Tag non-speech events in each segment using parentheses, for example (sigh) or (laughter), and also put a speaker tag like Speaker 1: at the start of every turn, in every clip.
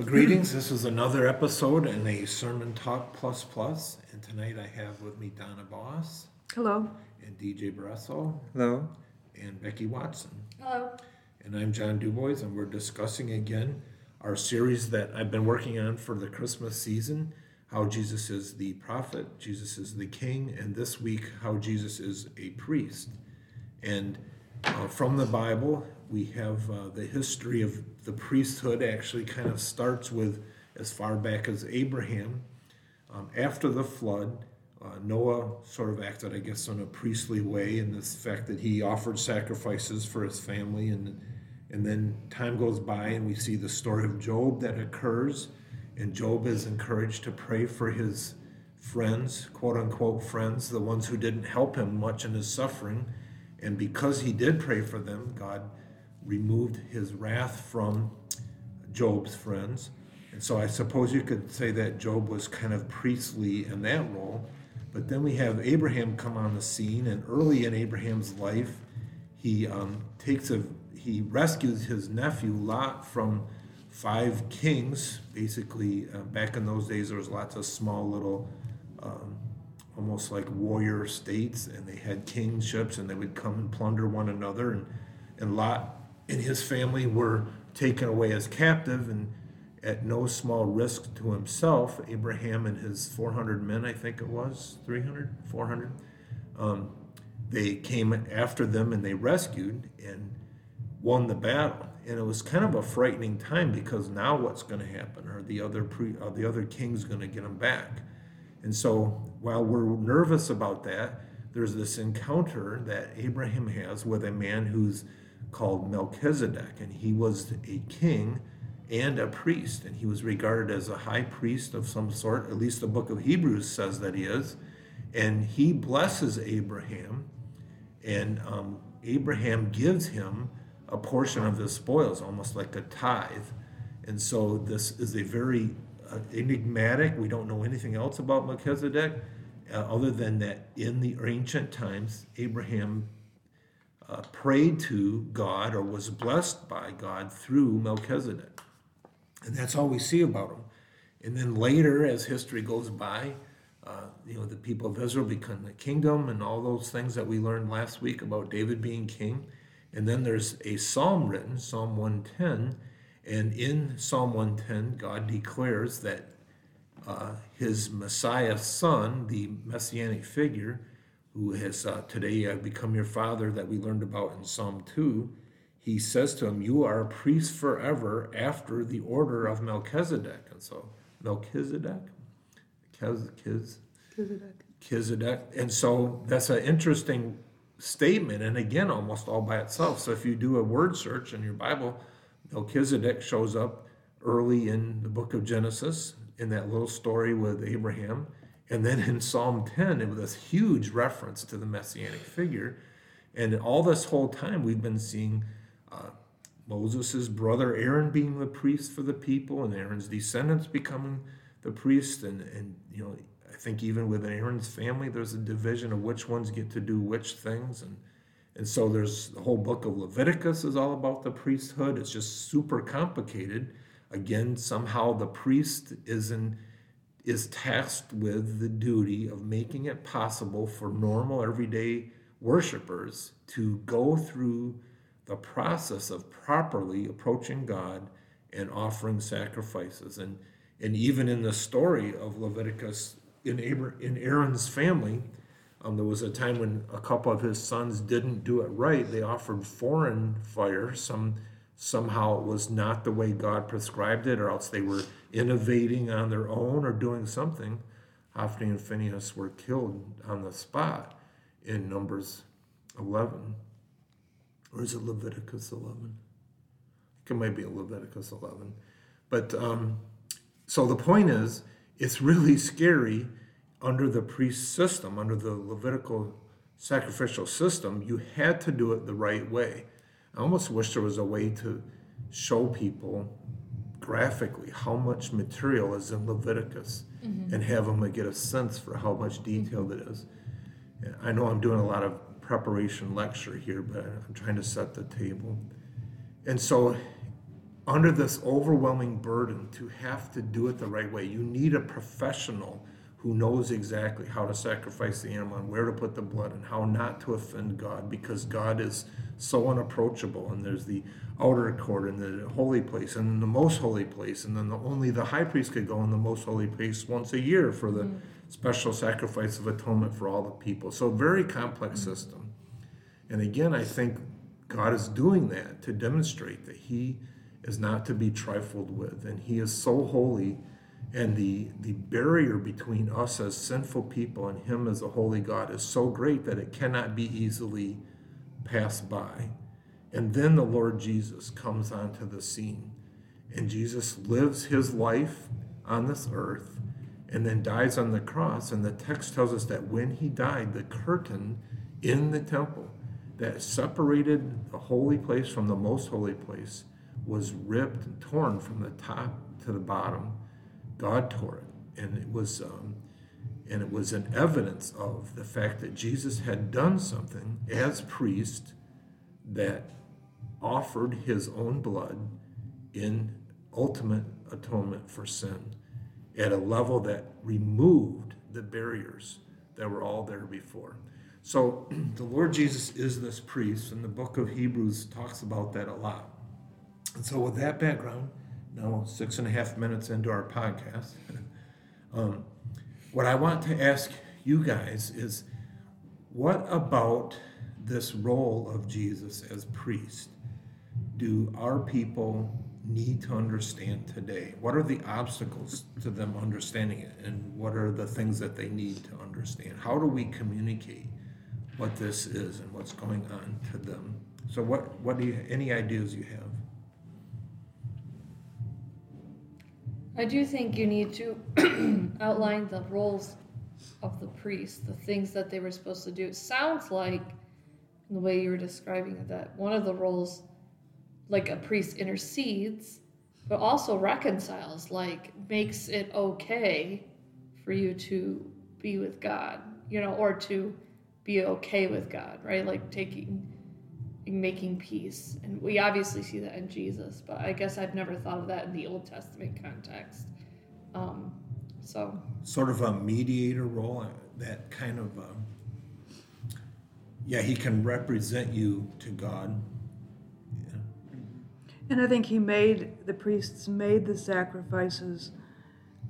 Speaker 1: Well, greetings. This is another episode in a Sermon Talk Plus Plus, and tonight I have with me Donna Boss
Speaker 2: Hello.
Speaker 1: and DJ Bresso
Speaker 3: Hello.
Speaker 1: and Becki Watson.
Speaker 2: Hello.
Speaker 1: And I'm John Dubois, and we're discussing again our series that I've been working on for the Christmas season how Jesus is the prophet, Jesus is the king, and this week, how Jesus is a priest. And uh, from the Bible, we have uh, the history of the priesthood actually kind of starts with as far back as Abraham. Um, after the flood, uh, Noah sort of acted, I guess, in a priestly way in this fact that he offered sacrifices for his family. And, and then time goes by, and we see the story of Job that occurs. And Job is encouraged to pray for his friends, quote unquote friends, the ones who didn't help him much in his suffering. And because he did pray for them, God removed his wrath from Job's friends. And so I suppose you could say that Job was kind of priestly in that role. But then we have Abraham come on the scene, and early in Abraham's life, he um, takes a he rescues his nephew Lot from five kings. Basically, uh, back in those days, there was lots of small little, um, almost like warrior states, and they had kingships, and they would come and plunder one another. And and Lot and his family were taken away as captive, and at no small risk to himself, Abraham and his 400 men, I think it was 300, 400, um, they came after them and they rescued and won the battle. And it was kind of a frightening time because now what's going to happen? Are the other pre, are the other kings going to get them back? And so while we're nervous about that, there's this encounter that Abraham has with a man who's called Melchizedek, and he was a king and a priest, and he was regarded as a high priest of some sort. At least the book of Hebrews says that he is. And he blesses Abraham, and um, Abraham gives him a portion of the spoils, almost like a tithe. And so this is a very uh, enigmatic. We don't know anything else about Melchizedek, uh, other than that in the ancient times, Abraham uh, prayed to God or was blessed by God through Melchizedek. And that's all we see about him. And then later, as history goes by, uh, you know, the people of Israel become the kingdom and all those things that we learned last week about David being king. And then there's a psalm written, Psalm 110. And in Psalm 110, God declares that uh, his Messiah son, the messianic figure, who has uh, today uh, become your father that we learned about in Psalm 2, he says to him, You are a priest forever after the order of Melchizedek. And so, Melchizedek? Kiz, Kiz, Melchizedek. And so, that's an interesting statement. And again, almost all by itself. So, if you do a word search in your Bible, Melchizedek shows up early in the book of Genesis in that little story with Abraham. And then in Psalm 10, it was this huge reference to the messianic figure. And all this whole time, we've been seeing uh, Moses' brother Aaron being the priest for the people, and Aaron's descendants becoming the priest. And, and you know, I think even within Aaron's family, there's a division of which ones get to do which things. And, and so there's the whole book of Leviticus is all about the priesthood. It's just super complicated. Again, somehow the priest is in is tasked with the duty of making it possible for normal, everyday worshipers to go through the process of properly approaching God and offering sacrifices. And, and even in the story of Leviticus, in, Abra- in Aaron's family, um, there was a time when a couple of his sons didn't do it right. They offered foreign fire. Some somehow it was not the way God prescribed it, or else they were innovating on their own or doing something. Hophni and Phinehas were killed on the spot in Numbers 11. Or is it Leviticus 11? It might be Leviticus 11. But um, so the point is, it's really scary under the priest system, under the Levitical sacrificial system. You had to do it the right way. I almost wish there was a way to show people graphically how much material is in Leviticus mm-hmm. and have them get a sense for how much detail it is. I know I'm doing a lot of preparation lecture here, but I'm trying to set the table. And so under this overwhelming burden to have to do it the right way. You need a professional who knows exactly how to sacrifice the animal and where to put the blood and how not to offend God because God is so unapproachable. And there's the outer court and the holy place and the most holy place. And then the, only the high priest could go in the most holy place once a year for the mm. special sacrifice of atonement for all the people. So, very complex system. And again, I think God is doing that to demonstrate that He is not to be trifled with. And He is so holy and the the barrier between us as sinful people and him as a holy god is so great that it cannot be easily passed by. And then the lord jesus comes onto the scene. And jesus lives his life on this earth and then dies on the cross. And the text tells us that when he died the curtain in the temple that separated the holy place from the most holy place was ripped and torn from the top to the bottom God tore it, and it was um, and it was an evidence of the fact that Jesus had done something as priest that offered his own blood in ultimate atonement for sin at a level that removed the barriers that were all there before. So (clears throat) the Lord Jesus is this priest, and the book of Hebrews talks about that a lot. And so, with that background, now six and a half minutes into our podcast. (laughs) um, what I want to ask you guys is what about this role of Jesus as priest do our people need to understand today? What are the obstacles to them understanding it? And what are the things that they need to understand? How do we communicate what this is and what's going on to them? So what what do you any ideas you have?
Speaker 2: I do think you need to (clears throat) outline the roles of the priest, the things that they were supposed to do. It sounds like, in the way you were describing it, that one of the roles, like a priest intercedes, but also reconciles, like makes it okay for you to be with God, you know, or to be okay with God, right? Like taking making peace. And we obviously see that in Jesus, but I guess I've never thought of that in the Old Testament context. Um, so,
Speaker 1: sort of a mediator role, uh, that kind of, um, yeah, he can represent you to God.
Speaker 3: Yeah. And I think he made, the priests made the sacrifices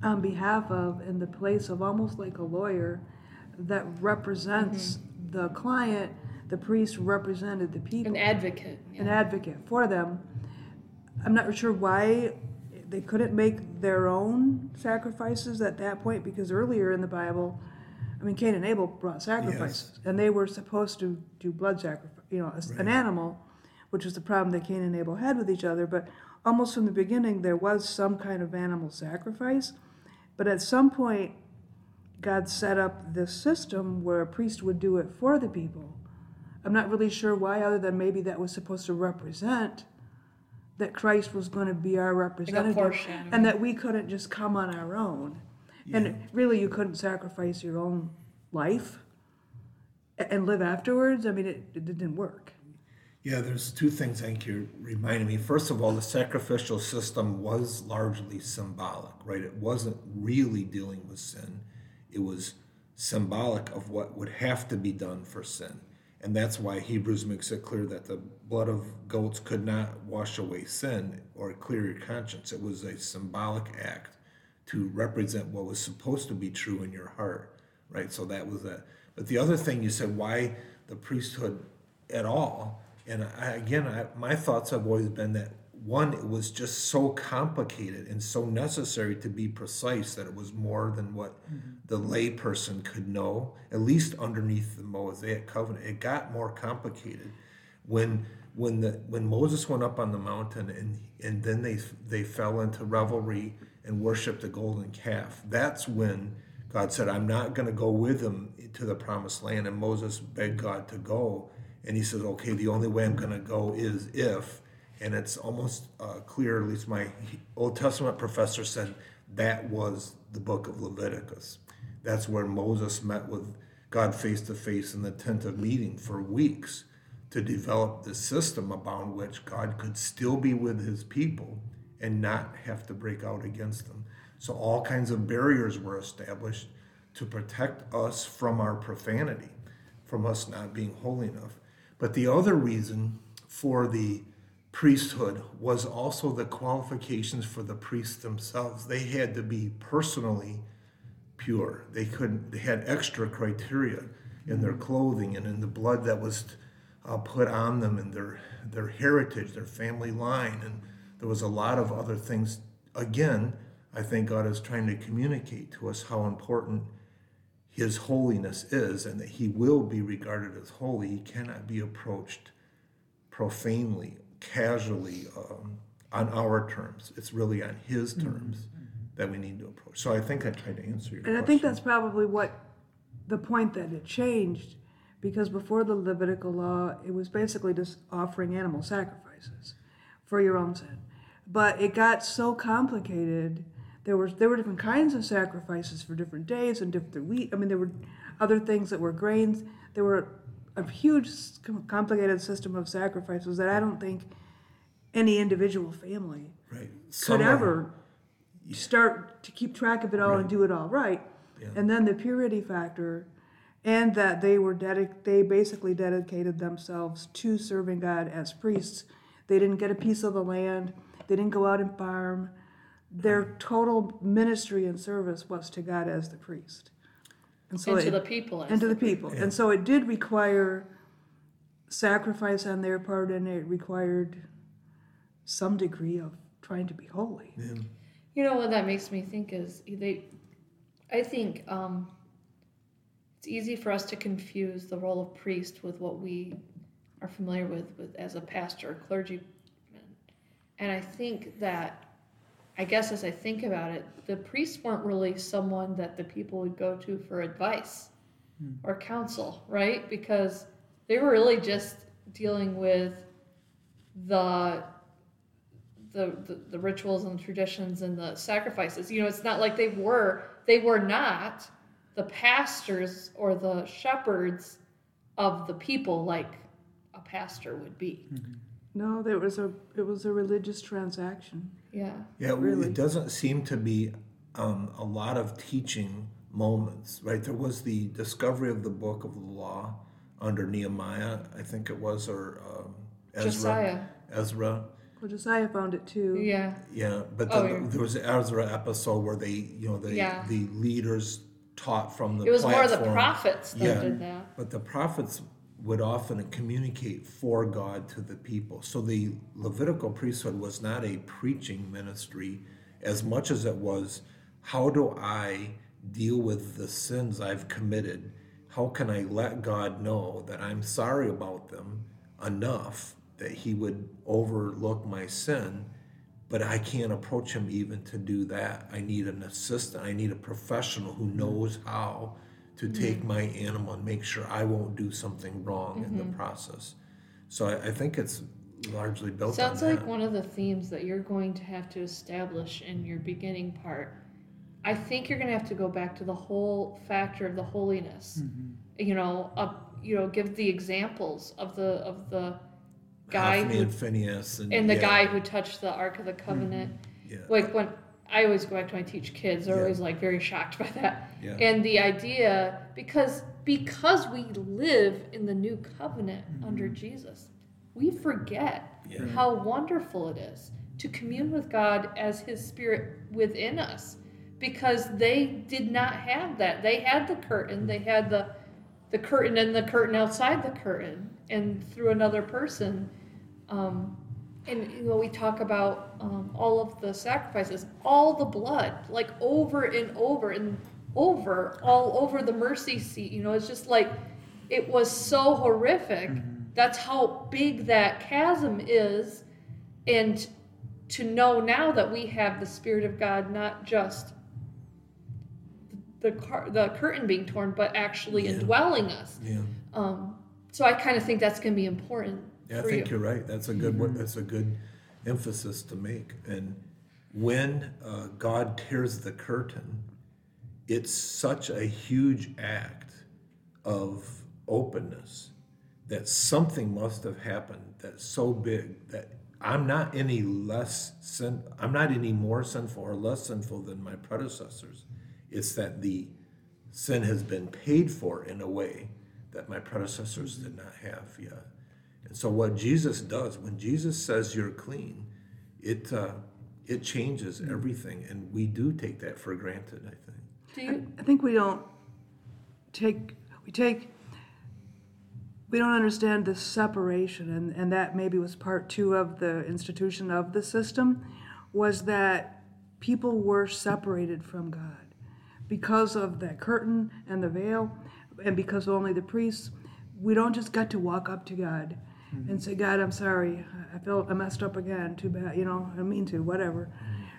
Speaker 3: on behalf of, in the place of almost like a lawyer that represents mm-hmm. the client the priest represented the people.
Speaker 2: An advocate.
Speaker 3: Yeah. An advocate for them. I'm not sure why they couldn't make their own sacrifices at that point because earlier in the Bible, I mean, Cain and Abel brought sacrifices, yes. and they were supposed to do blood sacrifice, you know, right. an animal, which was the problem that Cain and Abel had with each other. But almost from the beginning, there was some kind of animal sacrifice. But at some point, God set up this system where a priest would do it for the people. I'm not really sure why, other than maybe that was supposed to represent that Christ was going to be our representative like and that we couldn't just come on our own. Yeah. And really, you couldn't sacrifice your own life and live afterwards. I mean, it, it didn't work.
Speaker 1: Yeah, there's two things I think you're reminding me. First of all, the sacrificial system was largely symbolic, right? It wasn't really dealing with sin, it was symbolic of what would have to be done for sin. And that's why Hebrews makes it clear that the blood of goats could not wash away sin or clear your conscience. It was a symbolic act to represent what was supposed to be true in your heart, right? So that was that. But the other thing you said, why the priesthood at all? And I, again, I, my thoughts have always been that one, it was just so complicated and so necessary to be precise that it was more than what mm-hmm. the layperson could know, at least underneath the Mosaic covenant. It got more complicated when when the when Moses went up on the mountain and and then they they fell into revelry and worshiped the golden calf. That's when God said, "I'm not going to go with them to the promised land." And Moses begged God to go, and he says, "Okay, the only way I'm going to go is if." And it's almost uh, clear, at least my Old Testament professor said that was the book of Leviticus. That's where Moses met with God face to face in the tent of meeting for weeks to develop the system upon which God could still be with his people and not have to break out against them. So all kinds of barriers were established to protect us from our profanity, from us not being holy enough. But the other reason for the priesthood was also the qualifications for the priests themselves. They had to be personally pure. They couldn't. They had extra criteria in their clothing and in the blood that was uh, put on them and their their heritage, their family line, and there was a lot of other things. Again, I think God is trying to communicate to us how important His holiness is, and that He will be regarded as holy. He cannot be approached profanely, casually, um, on our terms. It's really on His terms that we need to approach. So I think I tried to answer your
Speaker 3: And I think that's probably what the point that it changed, because before the Levitical law, it was basically just offering animal sacrifices for your own sin. But it got so complicated. There were there were different kinds of sacrifices for different days and different wheat. I mean, there were other things that were grains. There were a huge, complicated system of sacrifices that I don't think any individual family
Speaker 1: right.
Speaker 3: could ever start to keep track of it all and do it all right.
Speaker 1: Yeah.
Speaker 3: And then the purity factor, and that they were dedic- they basically dedicated themselves to serving God as priests. They didn't get a piece of the land. They didn't go out and farm. Their total ministry and service was to God as the priest. And so
Speaker 2: and to
Speaker 3: it-
Speaker 2: the people. as
Speaker 3: and to the
Speaker 2: the priest.
Speaker 3: people. And so it did require sacrifice on their part, and it required some degree of trying to be holy.
Speaker 1: Yeah.
Speaker 2: You know what that makes me think is they. I think um, it's easy for us to confuse the role of priest with what we are familiar with, with as a pastor or clergyman, and I think that. I guess as I think about it, the priests weren't really someone that the people would go to for advice hmm. or counsel, right? Because they were really just dealing with the the, the, the rituals and the traditions and the sacrifices. You know, it's not like they were they were not the pastors or the shepherds of the people like a pastor would be. Mm-hmm.
Speaker 3: No, there was a it was a religious transaction.
Speaker 2: Yeah.
Speaker 1: Yeah,
Speaker 3: Really?
Speaker 1: it doesn't seem to be um, a lot of teaching moments, right? There was the discovery of the book of the law under Nehemiah, I think it was, or um, Ezra.
Speaker 2: Josiah.
Speaker 1: Ezra,
Speaker 3: Well, Josiah found it too.
Speaker 2: Yeah.
Speaker 1: yeah. But
Speaker 2: Oh,
Speaker 1: then
Speaker 2: yeah.
Speaker 1: there was the Ezra episode where they, you know, the
Speaker 2: Yeah.
Speaker 1: the leaders taught from the.
Speaker 2: It was more the prophets that
Speaker 1: Yeah.
Speaker 2: did that.
Speaker 1: But the prophets would often communicate for God to the people. So the Levitical priesthood was not a preaching ministry as much as it was how do I deal with the sins I've committed? How can I let God know that I'm sorry about them enough that He would overlook my sin? But I can't approach Him even to do that. I need an assistant, I need a professional who knows how to take mm-hmm. my animal and make sure I won't do something wrong in the mm-hmm. process. So I, I think it's largely built
Speaker 2: Sounds
Speaker 1: on
Speaker 2: like
Speaker 1: that.
Speaker 2: one of the themes that you're going to have to establish in your beginning part. I think you're going to have to go back to the whole factor of the holiness. Mm-hmm. You know, up, you know, give the examples of the of the guy
Speaker 1: Hophni
Speaker 2: who
Speaker 1: and Phinehas and,
Speaker 2: and the
Speaker 1: yeah,
Speaker 2: guy who touched the Ark of the Covenant.
Speaker 1: yeah,
Speaker 2: Like when I always go back to when I teach kids, they're
Speaker 1: Yeah.
Speaker 2: always like very shocked (laughs) by that.
Speaker 1: Yeah.
Speaker 2: And the idea because because we live in the new covenant mm-hmm. under Jesus, we forget
Speaker 1: Yeah. Mm-hmm.
Speaker 2: how wonderful it is to commune with God as his spirit within us. Because they did not have that. They had the curtain, mm-hmm. they had the the curtain and the curtain outside the curtain and through another person. Um, and you know, we talk about um, all of the sacrifices, all the blood, like over and over and over, all over the mercy seat. You know, it's just like it was so horrific. That's how big that chasm is. And to know now that we have the Spirit of God, not just the, car- the curtain being torn, but actually
Speaker 1: Yeah.
Speaker 2: indwelling us.
Speaker 1: yeah.
Speaker 2: Um, so I kind of think that's going to be important
Speaker 1: Yeah, I think
Speaker 2: you.
Speaker 1: are right. That's a good. one That's a good emphasis to make. And when uh, God tears the curtain, it's such a huge act of openness that something must have happened that's so big that I'm not any less sin. I'm not any more sinful or less sinful than my predecessors. It's that the sin has been paid for in a way that my predecessors did not have yet. And so, what Jesus does when Jesus says you're clean, it uh, it changes everything, and we do take that for granted. I think.
Speaker 2: Do you?
Speaker 3: I think we don't take, we take, we don't understand the separation, and, and that maybe was part two of the institution of the system, was that people were separated from God because of that curtain and the veil, and because only the priests. We don't just get to walk up to God and say, God, I'm sorry, I felt I messed up again. Too bad, you know, I mean to, whatever.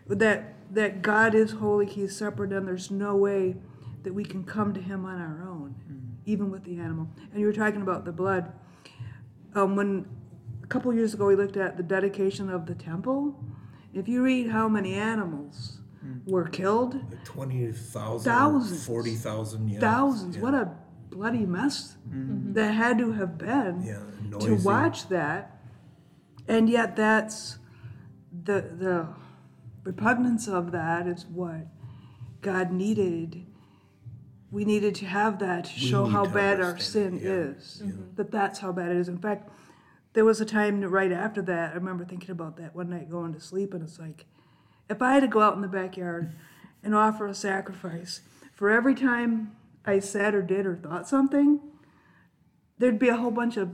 Speaker 3: But that that God is holy, He's separate, and there's no way that we can come to Him on our own, even with the animal. And you were talking about the blood. Um, when a couple years ago we looked at the dedication of the temple, if you read how many animals were killed,
Speaker 1: Like 20,000,
Speaker 3: Thousands.
Speaker 1: 40,000, yeah.
Speaker 3: thousands.
Speaker 1: Yeah.
Speaker 3: What a bloody mess mm-hmm. that had to have been
Speaker 1: Yeah,
Speaker 3: to watch that. And yet that's the the repugnance of that is what God needed. We needed to have that to
Speaker 1: We
Speaker 3: show how
Speaker 1: to
Speaker 3: bad our sin
Speaker 1: yeah,
Speaker 3: is. Mm-hmm. That that's how bad it is. In fact, there was a time right after that. I remember thinking about that one night going to sleep, and it's like, if I had to go out in the backyard and offer a sacrifice for every time I said or did or thought something, there'd be a whole bunch of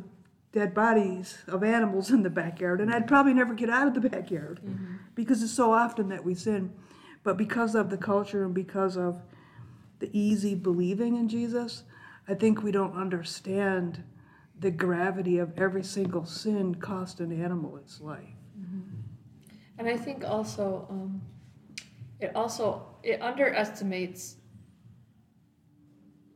Speaker 3: dead bodies of animals in the backyard, and I'd probably never get out of the backyard because it's so often that we sin. But because of the culture and because of the easy believing in Jesus, I think we don't understand the gravity of every single sin cost an animal its life.
Speaker 2: And I think also, um, it also it underestimates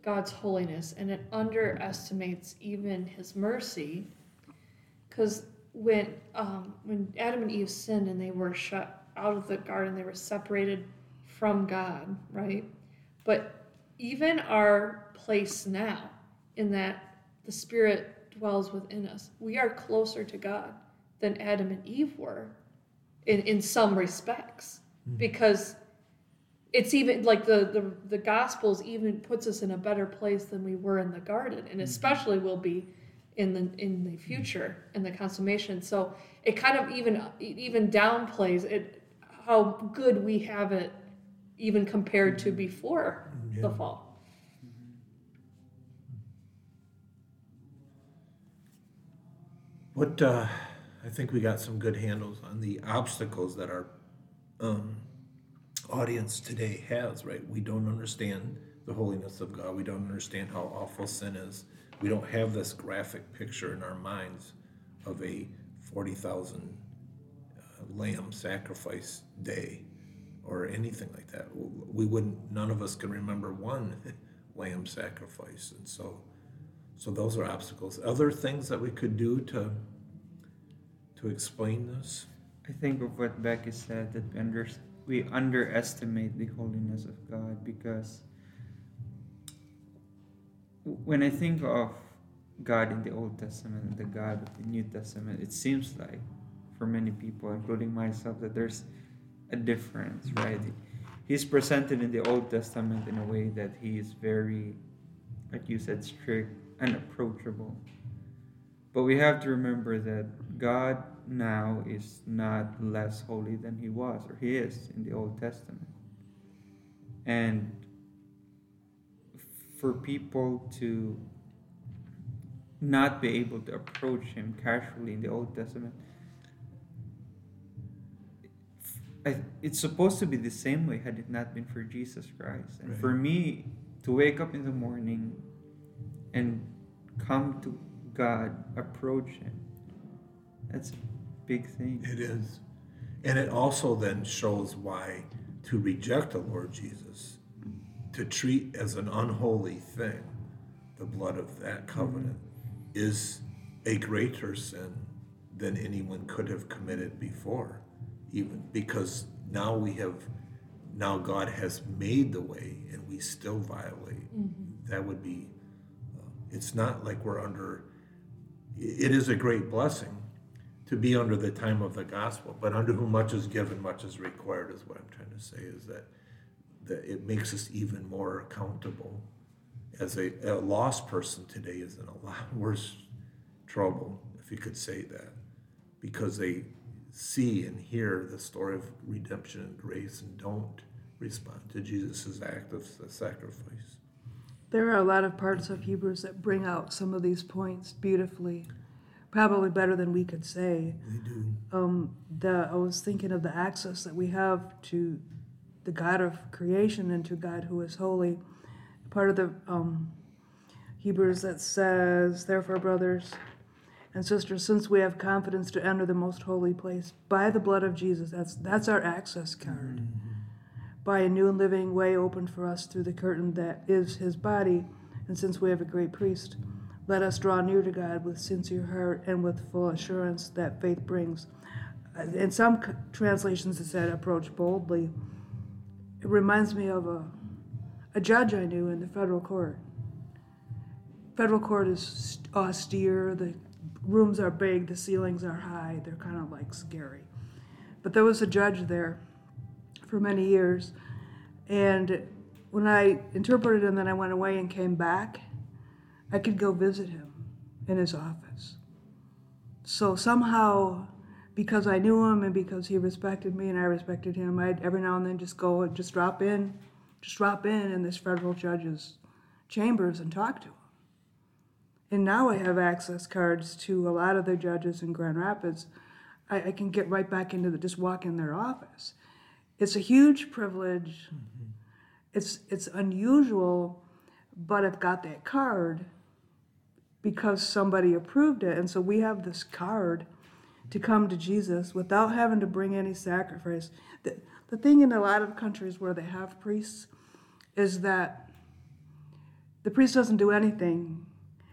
Speaker 2: God's holiness and it underestimates even His mercy, because when um, when Adam and Eve sinned and they were shut out of the garden, they were separated from God, right? But even our place now, in that the Spirit dwells within us, we are closer to God than Adam and Eve were in, in some respects. Because it's even like the, the the gospels even puts us in a better place than we were in the garden and especially will be in the in the future in the consummation. So it kind of even even downplays it how good we have it even compared to before the fall.
Speaker 1: What uh, I think we got some good handles on the obstacles that are um, audience today has. Right, we don't understand the holiness of God. We don't understand how awful sin is. We don't have this graphic picture in our minds of a forty thousand uh, lamb sacrifice day or anything like that. We wouldn't. None of us can remember one (laughs) lamb sacrifice, and so. So those are obstacles. Other things that we could do to to explain this?
Speaker 4: I think of what Becki said that we, under, we underestimate the holiness of God because when I think of God in the Old Testament and the God of the New Testament, it seems like for many people, including myself, that there's a difference, right? He's presented in the Old Testament in a way that he is very, like you said, strict, and unapproachable. But we have to remember that God now is not less holy than he was or he is in the Old Testament. And for people to not be able to approach him casually in the Old Testament, it's supposed to be the same way had it not been for Jesus Christ. And
Speaker 1: Right.
Speaker 4: for me to wake up in the morning and come to God, approach Him, that's big thing.
Speaker 1: It is. And it also then shows why to reject the Lord Jesus, to treat as an unholy thing the blood of that covenant, is a greater sin than anyone could have committed before, even because now we have, now God has made the way and we still violate. That would be, uh, it's not like we're under, it is a great blessing to be under the time of the gospel. But under whom much is given, much is required, is what I'm trying to say, is that, that it makes us even more accountable. As a, a lost person today is in a lot (laughs) worse trouble, if you could say that, because they see and hear the story of redemption and grace and don't respond to Jesus' act of sacrifice.
Speaker 3: There are a lot of parts of Hebrews that bring out some of these points beautifully, probably better than we could say.
Speaker 1: They do.
Speaker 3: Um, the, I was thinking of the access that we have to the God of creation and to God who is holy. Part of the um, Hebrews that says, Therefore, brothers and sisters, since we have confidence to enter the most holy place by the blood of Jesus, that's, that's our access card.
Speaker 1: Mm-hmm.
Speaker 3: By a new and living way opened for us through the curtain that is his body. And since we have a great priest, let us draw near to God with sincere heart and with full assurance that faith brings. In some translations, it said, approach boldly. It reminds me of a, a judge I knew in the federal court. Federal court is austere, the rooms are big, the ceilings are high, they're kind of like scary. But there was a judge there for many years, and when I interpreted and then I went away and came back, I could go visit him in his office. So somehow, because I knew him and because he respected me and I respected him, I'd every now and then just go and just drop in, just drop in in this federal judge's chambers and talk to him. And now I have access cards to a lot of the judges in Grand Rapids. I, I can get right back into the just walk in their office. It's a huge privilege. Mm-hmm. It's it's unusual, but I've got that card because somebody approved it, and so we have this card to come to Jesus without having to bring any sacrifice. The, the thing in a lot of countries where they have priests is that the priest doesn't do anything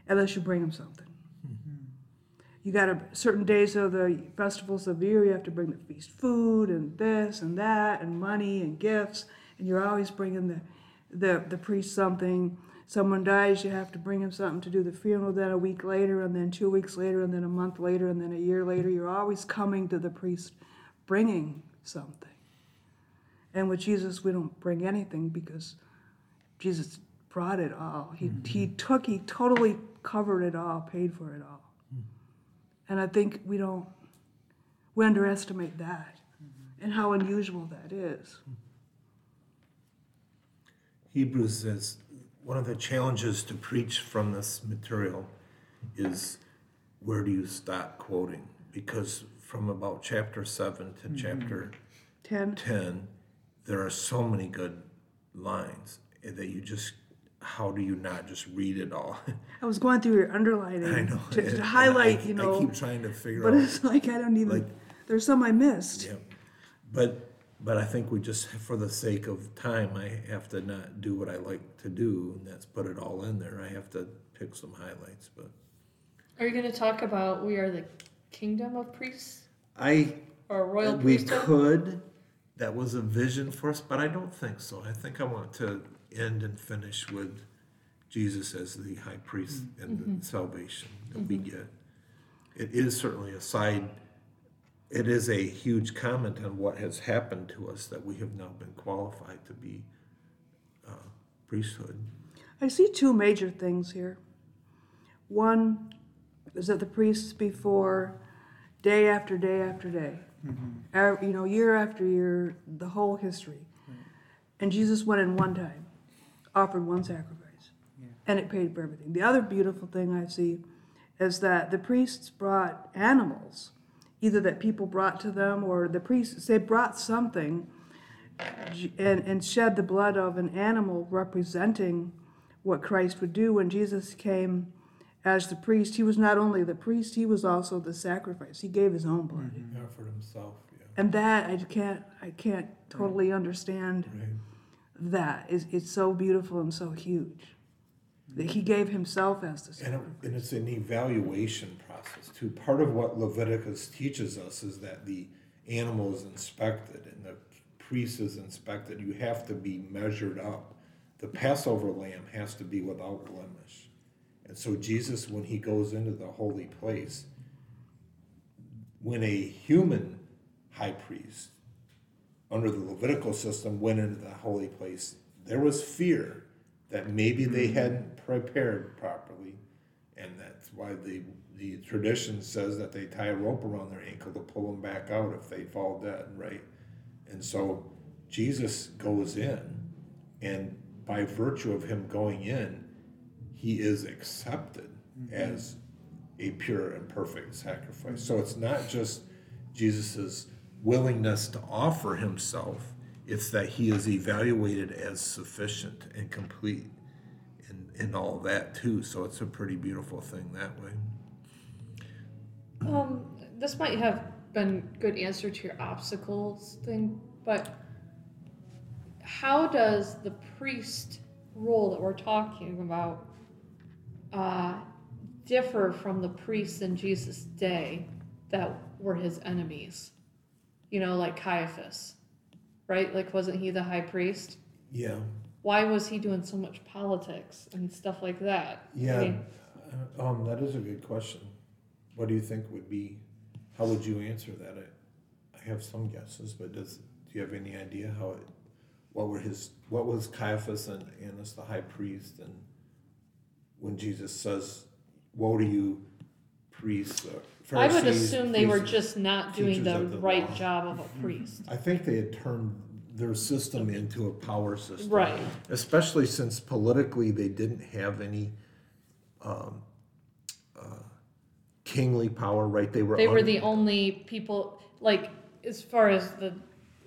Speaker 3: unless you bring him something. Mm-hmm. You got a, certain days of the festivals of the year, you have to bring the feast food and this and that and money and gifts, and you're always bringing the, the, the priest something. Someone dies, you have to bring him something to do the funeral. Then a week later, and then two weeks later, and then a month later, and then a year later, you're always coming to the priest bringing something. And with Jesus, we don't bring anything because Jesus brought it all. He, mm-hmm. he took, he totally covered it all, paid for it all. Mm-hmm. And I think we don't, we underestimate that mm-hmm. and how unusual that is.
Speaker 1: Hebrews says one of the challenges to preach from this material is where do you stop quoting? Because from about chapter 7 to mm-hmm. chapter
Speaker 3: 10.
Speaker 1: 10, there are so many good lines that you just, how do you not just read it all?
Speaker 3: I was going through your underlining (laughs)
Speaker 1: I know.
Speaker 3: to, to highlight,
Speaker 1: I,
Speaker 3: you know.
Speaker 1: I keep trying to figure
Speaker 3: but
Speaker 1: out.
Speaker 3: But it's like I don't even,
Speaker 1: like-
Speaker 3: there's some I missed.
Speaker 1: Yeah, but but I think we just, for the sake of time, I have to not do what I like to do, and that's put it all in there. I have to pick some highlights, but
Speaker 2: Are you going to talk about we are the kingdom of priests
Speaker 1: I
Speaker 2: or royal
Speaker 1: we
Speaker 2: priesthood?
Speaker 1: could. That was a vision for us, but I don't think so. I think I want to end and finish with Jesus as the high priest and the mm-hmm. salvation that we mm-hmm. get. It is certainly a side. It is a huge comment on what has happened to us that we have now been qualified to be uh, priesthood.
Speaker 3: I see two major things here. One is that the priests before, day after day after day, er- you know, year after year, the whole history. And Jesus went in one time, offered one sacrifice, and it paid for everything. The other beautiful thing I see is that the priests brought animals, either that people brought to them or the priests, they brought something and, and shed the blood of an animal representing what Christ would do when Jesus came as the priest. He was not only the priest, he was also the sacrifice. He gave his own blood.
Speaker 1: Yeah, for himself. Yeah.
Speaker 3: And that I can't I can't totally understand
Speaker 1: Right.
Speaker 3: that. It's, it's so beautiful and so huge. That he gave himself as the
Speaker 1: And,
Speaker 3: sacrifice.
Speaker 1: it- and it's an evaluation process too. Part of what Leviticus teaches us is that the animal is inspected and the priest is inspected. You have to be measured up. The Passover lamb has to be without blemish. And so Jesus, when he goes into the holy place, when a human high priest under the Levitical system went into the holy place, there was fear that maybe they hadn't prepared properly. And that's why the, the tradition says that they tie a rope around their ankle to pull them back out if they fall dead, right? And so Jesus goes in, and by virtue of him going in, he is accepted mm-hmm. as a pure and perfect sacrifice. So it's not just Jesus's willingness to offer himself, it's that he is evaluated as sufficient and complete and, in all that too. So it's a pretty beautiful thing that way.
Speaker 2: Um, this might have been good answer to your obstacles thing, but how does the priest role that we're talking about uh, differ from the priests in Jesus' day that were his enemies? You know, like Caiaphas, right? Like, wasn't he the high priest?
Speaker 1: Yeah.
Speaker 2: Why was he doing so much politics and stuff like that? I
Speaker 1: Yeah.
Speaker 2: mean,
Speaker 1: Uh, Um, that is a good question. What do you think would be, how would you answer that? I, I have some guesses, but does, do you have any idea how it, what were his, what was Caiaphas and Annas the high priest and when Jesus says, woe to you priests, uh,
Speaker 2: I would assume they were just not doing the
Speaker 1: the
Speaker 2: right
Speaker 1: law.
Speaker 2: job of a priest.
Speaker 1: I think they had turned their system into a power system.
Speaker 2: Right.
Speaker 1: Especially since politically they didn't have any um, kingly power, right? They were.
Speaker 2: They were
Speaker 1: un-
Speaker 2: the only people, like, as far as the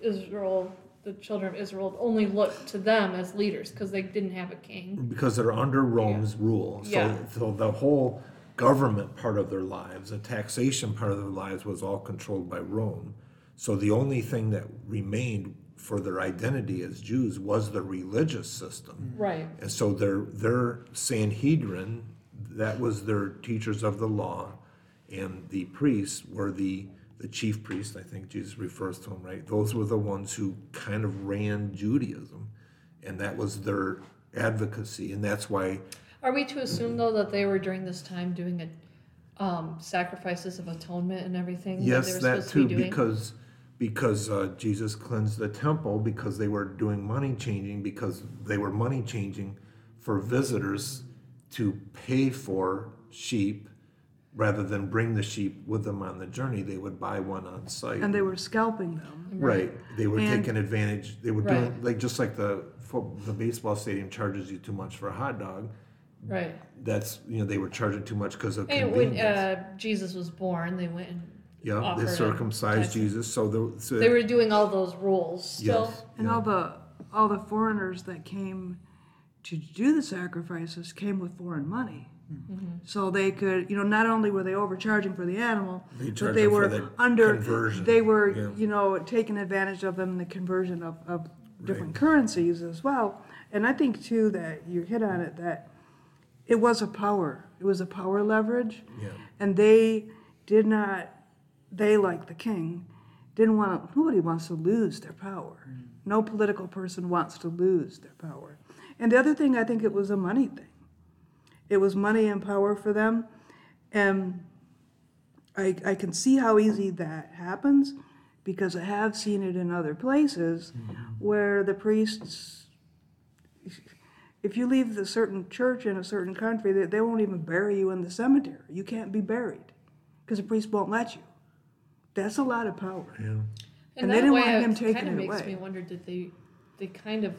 Speaker 2: Israel, the children of Israel, only looked to them as leaders because they didn't have a king.
Speaker 1: because they're under Rome's rule. So,
Speaker 2: Yeah.
Speaker 1: so the whole government part of their lives, the taxation part of their lives, was all controlled by Rome. So the only thing that remained for their identity as Jews was the religious system. Mm.
Speaker 2: Right.
Speaker 1: And so their their Sanhedrin, that was their teachers of the law, and the priests were the the chief priests. I think Jesus refers to them, right? Those were the ones who kind of ran Judaism, and that was their advocacy, and that's why.
Speaker 2: Are we to assume though that they were during this time doing a um, sacrifices of atonement and everything? that they
Speaker 1: Yes,
Speaker 2: were
Speaker 1: that too,
Speaker 2: to be doing?
Speaker 1: because because uh, Jesus cleansed the temple because they were doing money changing because they were money changing for visitors to pay for sheep rather than bring the sheep with them on the journey. They would buy one on site.
Speaker 3: And they were scalping them.
Speaker 1: right. They were
Speaker 3: And-
Speaker 1: taking advantage. They were doing
Speaker 2: Right.
Speaker 1: like just like the fo- the baseball stadium charges you too much for a hot dog.
Speaker 2: Right.
Speaker 1: That's you know they were charging too much because of
Speaker 2: And when uh, Jesus was born, they went and
Speaker 1: yeah, they circumcised. Jesus, so the so
Speaker 2: they were doing all those rules still.
Speaker 1: yes,
Speaker 3: And
Speaker 1: yeah.
Speaker 3: all the all the foreigners that came to do the sacrifices came with foreign money. Mm-hmm. So they could, you know, not only were they overcharging for the animal,
Speaker 1: They
Speaker 3: but they were
Speaker 1: the
Speaker 3: under,
Speaker 1: conversion,
Speaker 3: they were,
Speaker 1: yeah.
Speaker 3: you know, taking advantage of them in the conversion of, of different currencies as well. And I think too that you hit on it that it was a power, it was a power leverage.
Speaker 1: Yeah.
Speaker 3: And they did not, they like the king, didn't want, nobody wants to lose their power. Mm. No political person wants to lose their power. And the other thing, I think it was a money thing. It was money and power for them. And I, I can see how easy that happens because I have seen it in other places mm-hmm. where the priests, if you leave the certain church in a certain country, they, they won't even bury you in the cemetery. You can't be buried because the priest won't let you. That's a lot of power.
Speaker 1: yeah.
Speaker 2: And,
Speaker 3: And they didn't
Speaker 2: way
Speaker 3: want him
Speaker 2: it
Speaker 3: taking
Speaker 2: kind of
Speaker 3: it
Speaker 2: makes
Speaker 3: away.
Speaker 2: me wonder did they they kind of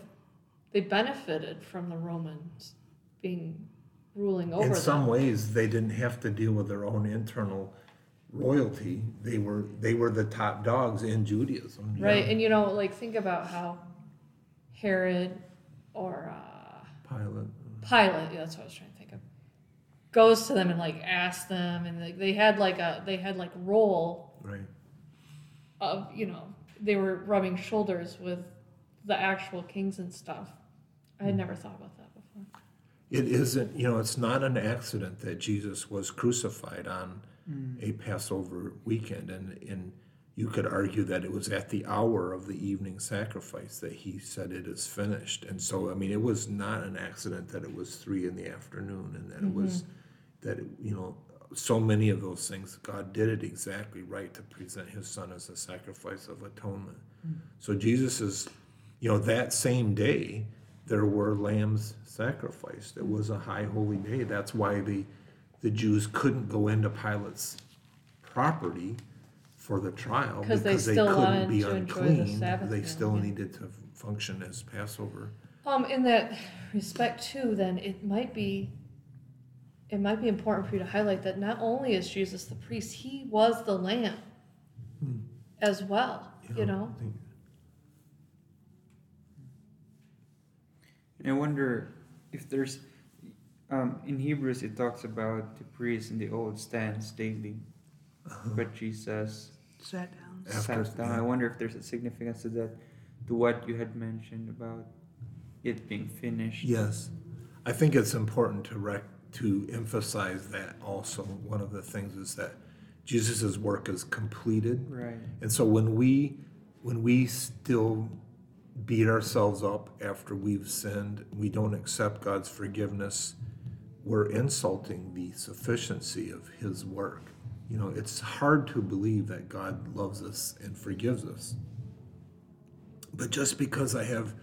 Speaker 2: they benefited from the Romans being ruling over
Speaker 1: In
Speaker 2: them.
Speaker 1: some ways, they didn't have to deal with their own internal royalty. They were they were the top dogs in Judaism. yeah.
Speaker 2: Right, and you know, like think about how Herod or uh,
Speaker 1: Pilate.
Speaker 2: Pilate, yeah, that's what I was trying to think of, goes to them and like asks them, and like, they had like a they had like role
Speaker 1: Right.
Speaker 2: of you know they were rubbing shoulders with the actual kings and stuff. I had never thought about that.
Speaker 1: It isn't, you know, it's not an accident that Jesus was crucified on mm. a Passover weekend. And, and you could argue that it was at the hour of the evening sacrifice that he said it is finished. And so, I mean, it was not an accident that it was three in the afternoon and that it mm-hmm. was, that, it, you know, so many of those things, God did it exactly right to present his son as a sacrifice of atonement. Mm. So Jesus is, you know, that same day, there were lambs sacrificed. It was a high holy day. That's why the, the Jews couldn't go into Pilate's property for the trial
Speaker 2: 'Cause
Speaker 1: because they
Speaker 2: still
Speaker 1: couldn't
Speaker 2: wanted
Speaker 1: be
Speaker 2: the
Speaker 1: unclean.
Speaker 2: Sabbath
Speaker 1: They still
Speaker 2: yeah.
Speaker 1: needed to function as Passover.
Speaker 2: Um, in that respect too, then it might be, it might be important for you to highlight that not only is Jesus the priest, he was the lamb as well, you
Speaker 1: Yeah,
Speaker 2: know?
Speaker 1: I think-
Speaker 4: And I wonder if there's, um, in Hebrews it talks about the priest in the old stands daily, but Jesus
Speaker 3: Sat down.
Speaker 1: After-
Speaker 4: sat down.
Speaker 1: yeah.
Speaker 4: I wonder if there's a significance to that, to what you had mentioned about it being finished.
Speaker 1: Yes, I think it's important to rec, to emphasize that also. One of the things is that Jesus' work is completed.
Speaker 4: Right.
Speaker 1: And so when we, when we still beat ourselves up after we've sinned, we don't accept God's forgiveness, we're insulting the sufficiency of his work. You know, it's hard to believe that God loves us and forgives us. But just because I have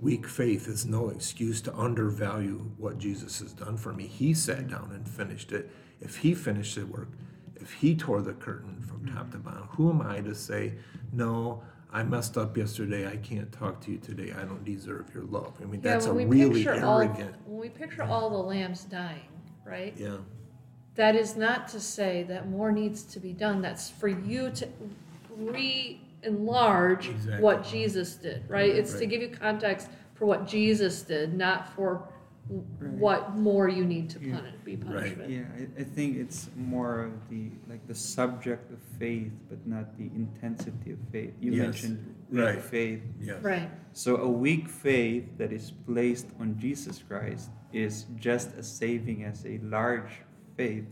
Speaker 1: weak faith is no excuse to undervalue what Jesus has done for me. He sat down and finished it. If he finished the work, if he tore the curtain from top to bottom, who am I to say, no, I messed up yesterday. I can't talk to you today. I don't deserve your love. I mean,
Speaker 2: Yeah,
Speaker 1: that's a really
Speaker 2: picture all-
Speaker 1: arrogant.
Speaker 2: When we picture all the lambs dying, right?
Speaker 1: Yeah,
Speaker 2: That is not to say that more needs to be done. That's for you to re-enlarge
Speaker 1: Exactly.
Speaker 2: what Jesus did, right? It's to give you context for what Jesus did, not for
Speaker 4: Right.
Speaker 2: what more you need to
Speaker 4: Yeah.
Speaker 2: punish, be punished with.
Speaker 4: Yeah, I, I think it's more of the like the subject of faith, but not the intensity of faith. You
Speaker 1: Yes,
Speaker 4: mentioned weak
Speaker 1: right.
Speaker 4: faith.
Speaker 1: yeah.
Speaker 2: Right.
Speaker 4: So a weak faith that is placed on Jesus Christ is just as saving as a large faith.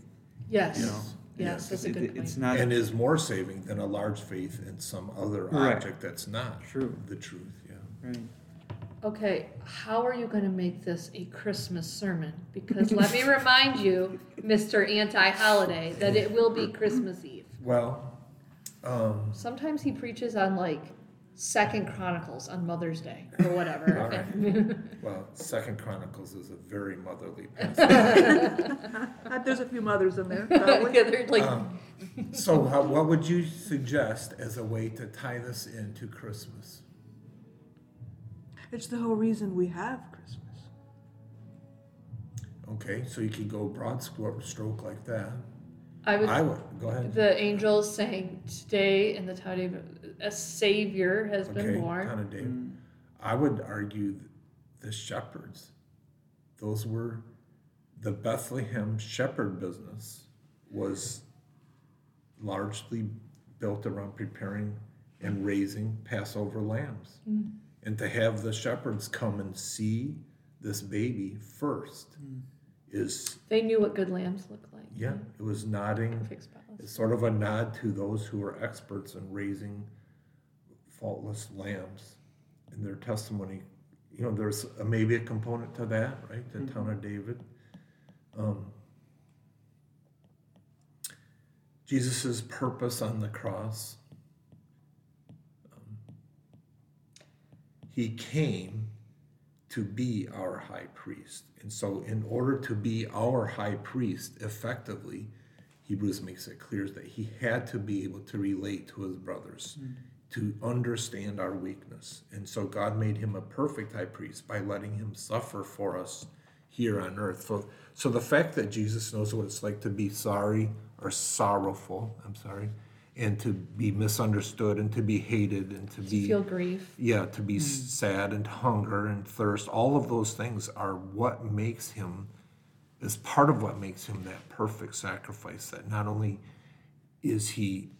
Speaker 2: Yes.
Speaker 4: You know,
Speaker 2: Yes, that's a
Speaker 4: It-
Speaker 2: good
Speaker 4: it- It's
Speaker 2: point.
Speaker 4: not
Speaker 1: And is more saving than a large faith in some other
Speaker 4: Right.
Speaker 1: object that's not
Speaker 4: True.
Speaker 1: the truth. Yeah.
Speaker 4: right.
Speaker 2: Okay, how are you going to make this a Christmas sermon? Because (laughs) let me remind you, Mr. Anti-Holiday, that it will be Christmas Eve.
Speaker 1: Well, um,
Speaker 2: Sometimes he preaches on like Second Chronicles on Mother's Day or whatever. (laughs)
Speaker 1: All right. (laughs) well, Second Chronicles is a very motherly passage.
Speaker 3: There's a few mothers in there,
Speaker 2: yeah, they're like,
Speaker 1: Um, so, how, what would you suggest as a way to tie this into Christmas?
Speaker 3: It's the whole reason we have Christmas.
Speaker 1: Okay, so you could go broad squ- stroke like that.
Speaker 2: I would.
Speaker 1: I would go ahead.
Speaker 2: the angels saying today in the town of a Savior has
Speaker 1: Okay,
Speaker 2: been born.
Speaker 1: kind of Dave.
Speaker 4: Mm.
Speaker 1: I would argue the shepherds. Those were the Bethlehem shepherd business was largely built around preparing and raising Passover lambs.
Speaker 2: Mm.
Speaker 1: And to have the shepherds come and see this baby first is,
Speaker 2: They knew what good lambs look like.
Speaker 1: yeah, it was nodding
Speaker 2: Perfect spotless.
Speaker 1: it's sort of a nod to those who are experts in raising faultless lambs in their testimony. You know, there's a, maybe a component to that, right? The town of David. Um, Jesus' purpose on the cross. He came to be our high priest. And so, in order to be our high priest effectively, Hebrews makes it clear that he had to be able to relate to his brothers, hmm. to understand our weakness. And so, God made him a perfect high priest by letting him suffer for us here on earth. So, so the fact that Jesus knows what it's like to be sorry or sorrowful, I'm sorry, and to be misunderstood and to be hated and to
Speaker 2: To
Speaker 1: be
Speaker 2: feel grief.
Speaker 1: yeah to be hmm. sad and hunger and thirst. All of those things are what makes him is part of what makes him that perfect sacrifice that not only is he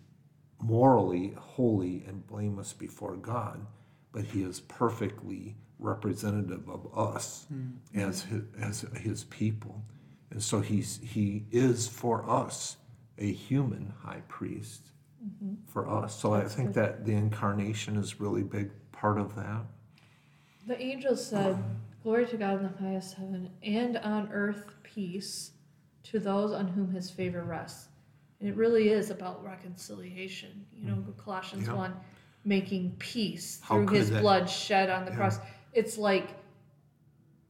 Speaker 1: morally holy and blameless before god but he is perfectly representative of us hmm. as his, as his people. And so he's he is for us a human high priest for us. So I think that the incarnation is really big part of that.
Speaker 2: The angel said, Glory to God in the highest heaven, and on earth peace to those on whom his favor rests. And it really is about reconciliation. You know, Colossians
Speaker 1: Yeah.
Speaker 2: 1, making peace
Speaker 1: How
Speaker 2: through his
Speaker 1: that-
Speaker 2: blood shed on the
Speaker 1: Yeah.
Speaker 2: cross. It's like,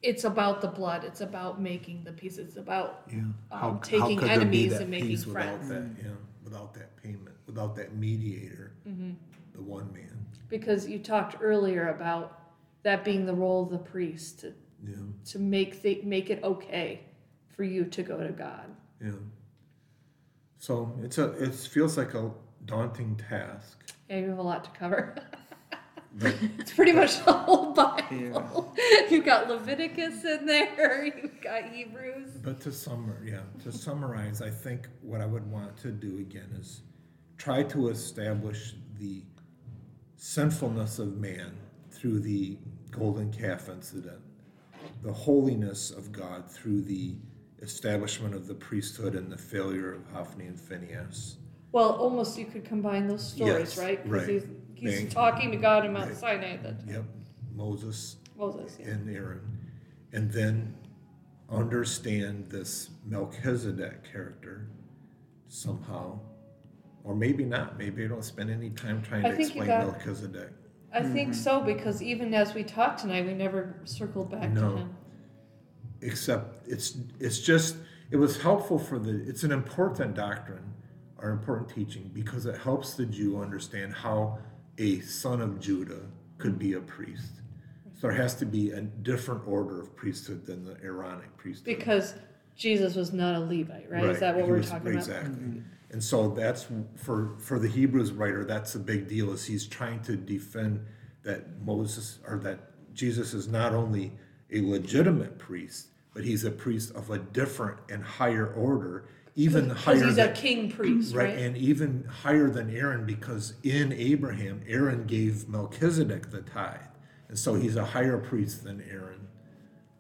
Speaker 2: it's about the blood. It's about making the peace. It's about
Speaker 1: Yeah.
Speaker 2: Um, taking
Speaker 1: could
Speaker 2: enemies and making friends.
Speaker 1: that, yeah, without that payment, without that mediator,
Speaker 2: mm-hmm.
Speaker 1: the one man.
Speaker 2: because you talked earlier about that being the role of the priest to,
Speaker 1: Yeah,
Speaker 2: to make th- make it okay for you to go to God.
Speaker 1: yeah. So it's a it feels like a daunting task,
Speaker 2: Yeah, you have a lot to cover. (laughs)
Speaker 1: but
Speaker 2: it's pretty much the whole Bible.
Speaker 4: Yeah.
Speaker 2: You've got Leviticus in there. (laughs) You've got Hebrews.
Speaker 1: but to summarize, yeah to summarize, I think what I would want to do again is try to establish the sinfulness of man through the golden calf incident, the holiness of God through the establishment of the priesthood and the failure of Hophni and Phinehas.
Speaker 2: Well, almost you could combine those stories,
Speaker 1: Yes,
Speaker 2: right?
Speaker 1: Right.
Speaker 2: He's, he's talking to God in Mount
Speaker 1: right.
Speaker 2: Sinai. That
Speaker 1: Yep, Moses
Speaker 2: Moses. Yeah.
Speaker 1: and Aaron, and then understand this Melchizedek character somehow, or maybe not. Maybe I don't spend any time trying
Speaker 2: I
Speaker 1: to
Speaker 2: think you
Speaker 1: explain
Speaker 2: got-
Speaker 1: Melchizedek.
Speaker 2: I think mm-hmm. so because even as we talked tonight, we never circled back
Speaker 1: No.
Speaker 2: to him.
Speaker 1: Except it's it's just it was helpful for the it's an important doctrine or important teaching because it helps the Jew understand how a son of Judah could be a priest. So there has to be a different order of priesthood than the Aaronic priesthood.
Speaker 2: Because Jesus was not a Levite, right? Is that what
Speaker 1: he
Speaker 2: we're
Speaker 1: was-
Speaker 2: talking about?
Speaker 1: Exactly. Mm-hmm. And so that's for for the Hebrews writer, that's a big deal. Is he's trying to defend that Moses or that Jesus is not only a legitimate priest, but he's a priest of a different and higher order, even
Speaker 2: Because
Speaker 1: higher
Speaker 2: he's
Speaker 1: than
Speaker 2: a king priest,
Speaker 1: right,
Speaker 2: right?
Speaker 1: and even higher than Aaron, because in Abraham, Aaron gave Melchizedek the tithe, and so he's a higher priest than Aaron.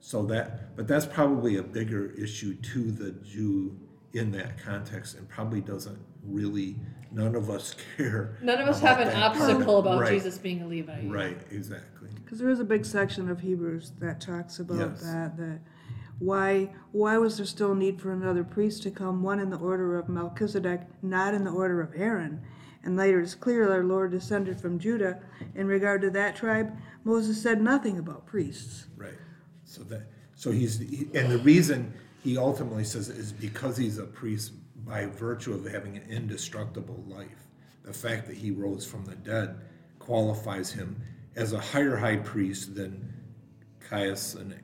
Speaker 1: So that, but that's probably a bigger issue to the Jew in that context, and probably doesn't really. None of us (laughs) care.
Speaker 2: None of us have an
Speaker 1: that part.
Speaker 2: obstacle about
Speaker 1: Right.
Speaker 2: Jesus being a Levite.
Speaker 1: Right, exactly.
Speaker 3: Because there is a big section of Hebrews that talks about
Speaker 1: Yes.
Speaker 3: that. That why why was there still need for another priest to come, one in the order of Melchizedek, not in the order of Aaron? And later it's clear our Lord descended from Judah. In regard to that tribe, Moses said nothing about priests.
Speaker 1: Right. So that so he's he, and the reason he ultimately says is because he's a priest by virtue of having an indestructible life. The fact that he rose from the dead qualifies him as a higher high priest than Caiaphas and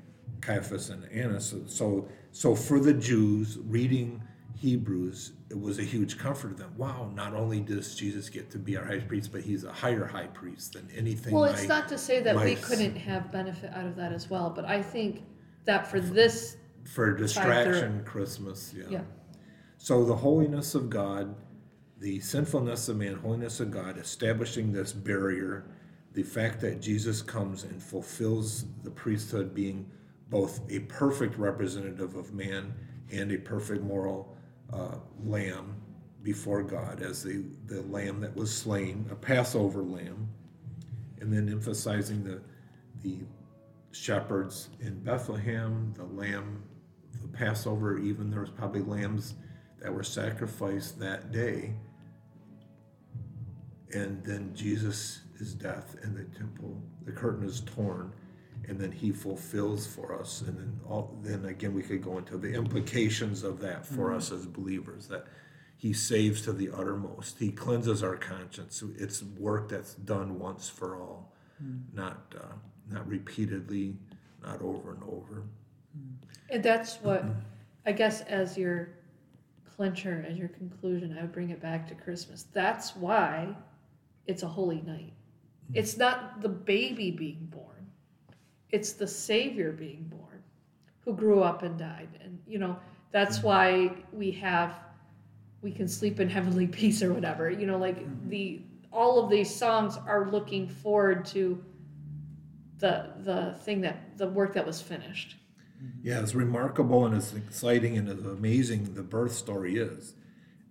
Speaker 1: Caiaphas and Annas. So, so so for the Jews reading Hebrews, it was a huge comfort to them. Wow, not only does Jesus get to be our high priest, but he's a higher high priest than anything.
Speaker 2: Well, it's not to say that we couldn't have benefit out of that as well, but I think that for this,
Speaker 1: for distraction Christmas, yeah.
Speaker 2: yeah,
Speaker 1: So the holiness of God, the sinfulness of man, holiness of God, establishing this barrier, the fact that Jesus comes and fulfills the priesthood being both a perfect representative of man and a perfect moral uh, lamb before God as the, the lamb that was slain, a Passover lamb, and then emphasizing the the shepherds in Bethlehem, the lamb, the Passover, even there was probably lambs that were sacrificed that day. And then Jesus' death in the temple, the curtain is torn, and then he fulfills for us. And then all then again we could go into the implications of that for mm-hmm. us as believers, that he saves to the uttermost. He cleanses our conscience. It's work that's done once for all, mm-hmm. not uh, not repeatedly, not over and over. Mm-hmm.
Speaker 2: and that's what I guess as your clincher, as your conclusion, I would bring it back to Christmas. That's why it's a holy night. It's not the baby being born; it's the Savior being born, who grew up and died, and you know that's mm-hmm. why we have we can sleep in heavenly (laughs) peace or whatever. You know, like mm-hmm. the all of these songs are looking forward to the the thing that the work that was finished. Mm-hmm.
Speaker 1: Yeah, as remarkable and as exciting and as amazing the birth story is,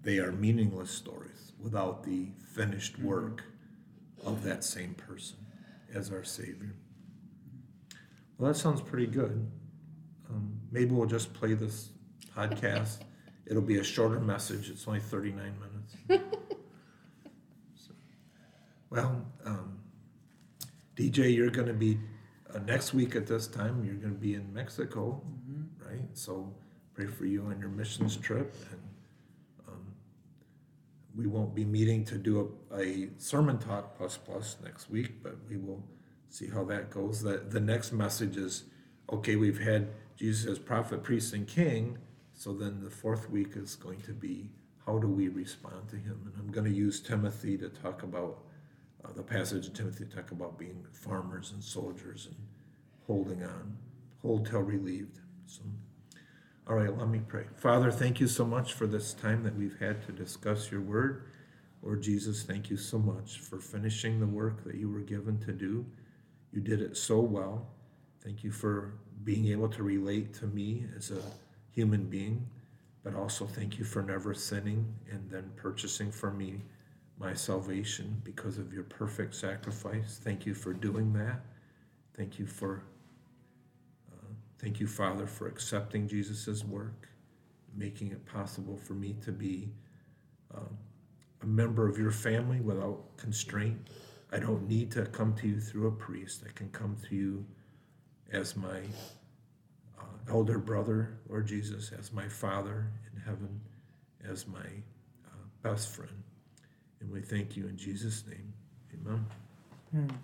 Speaker 1: they are meaningless stories without the finished work of that same person as our Savior. Well, that sounds pretty good. Um, maybe we'll just play this podcast. (laughs) It'll be a shorter message. It's only 39 minutes. (laughs) So, well, um, DJ, you're going to be uh, next week at this time. You're going to be in Mexico,
Speaker 4: Mm-hmm.
Speaker 1: right? So pray for you on your missions trip. And um, we won't be meeting to do a, a sermon talk plus plus next week, but we will see how that goes. The, the next message is okay, we've had Jesus as prophet, priest, and king. So then the fourth week is going to be how do we respond to him? And I'm going to use Timothy to talk about uh, the passage in Timothy to talk about being farmers and soldiers and holding on, hold till relieved. So, all right, let me pray. Father, thank you so much for this time that we've had to discuss your word. Lord Jesus, thank you so much for finishing the work that you were given to do. You did it so well. Thank you for being able to relate to me as a human being, but also thank you for never sinning and then purchasing for me my salvation because of your perfect sacrifice. Thank you for doing that. Thank you for, uh, thank you, Father, for accepting Jesus' work, making it possible for me to be um, a member of your family without constraint. I don't need to come to you through a priest. I can come to you as my uh, elder brother, Lord Jesus, as my father in heaven, as my uh, best friend. And we thank you in Jesus' name. Amen.
Speaker 4: Hmm.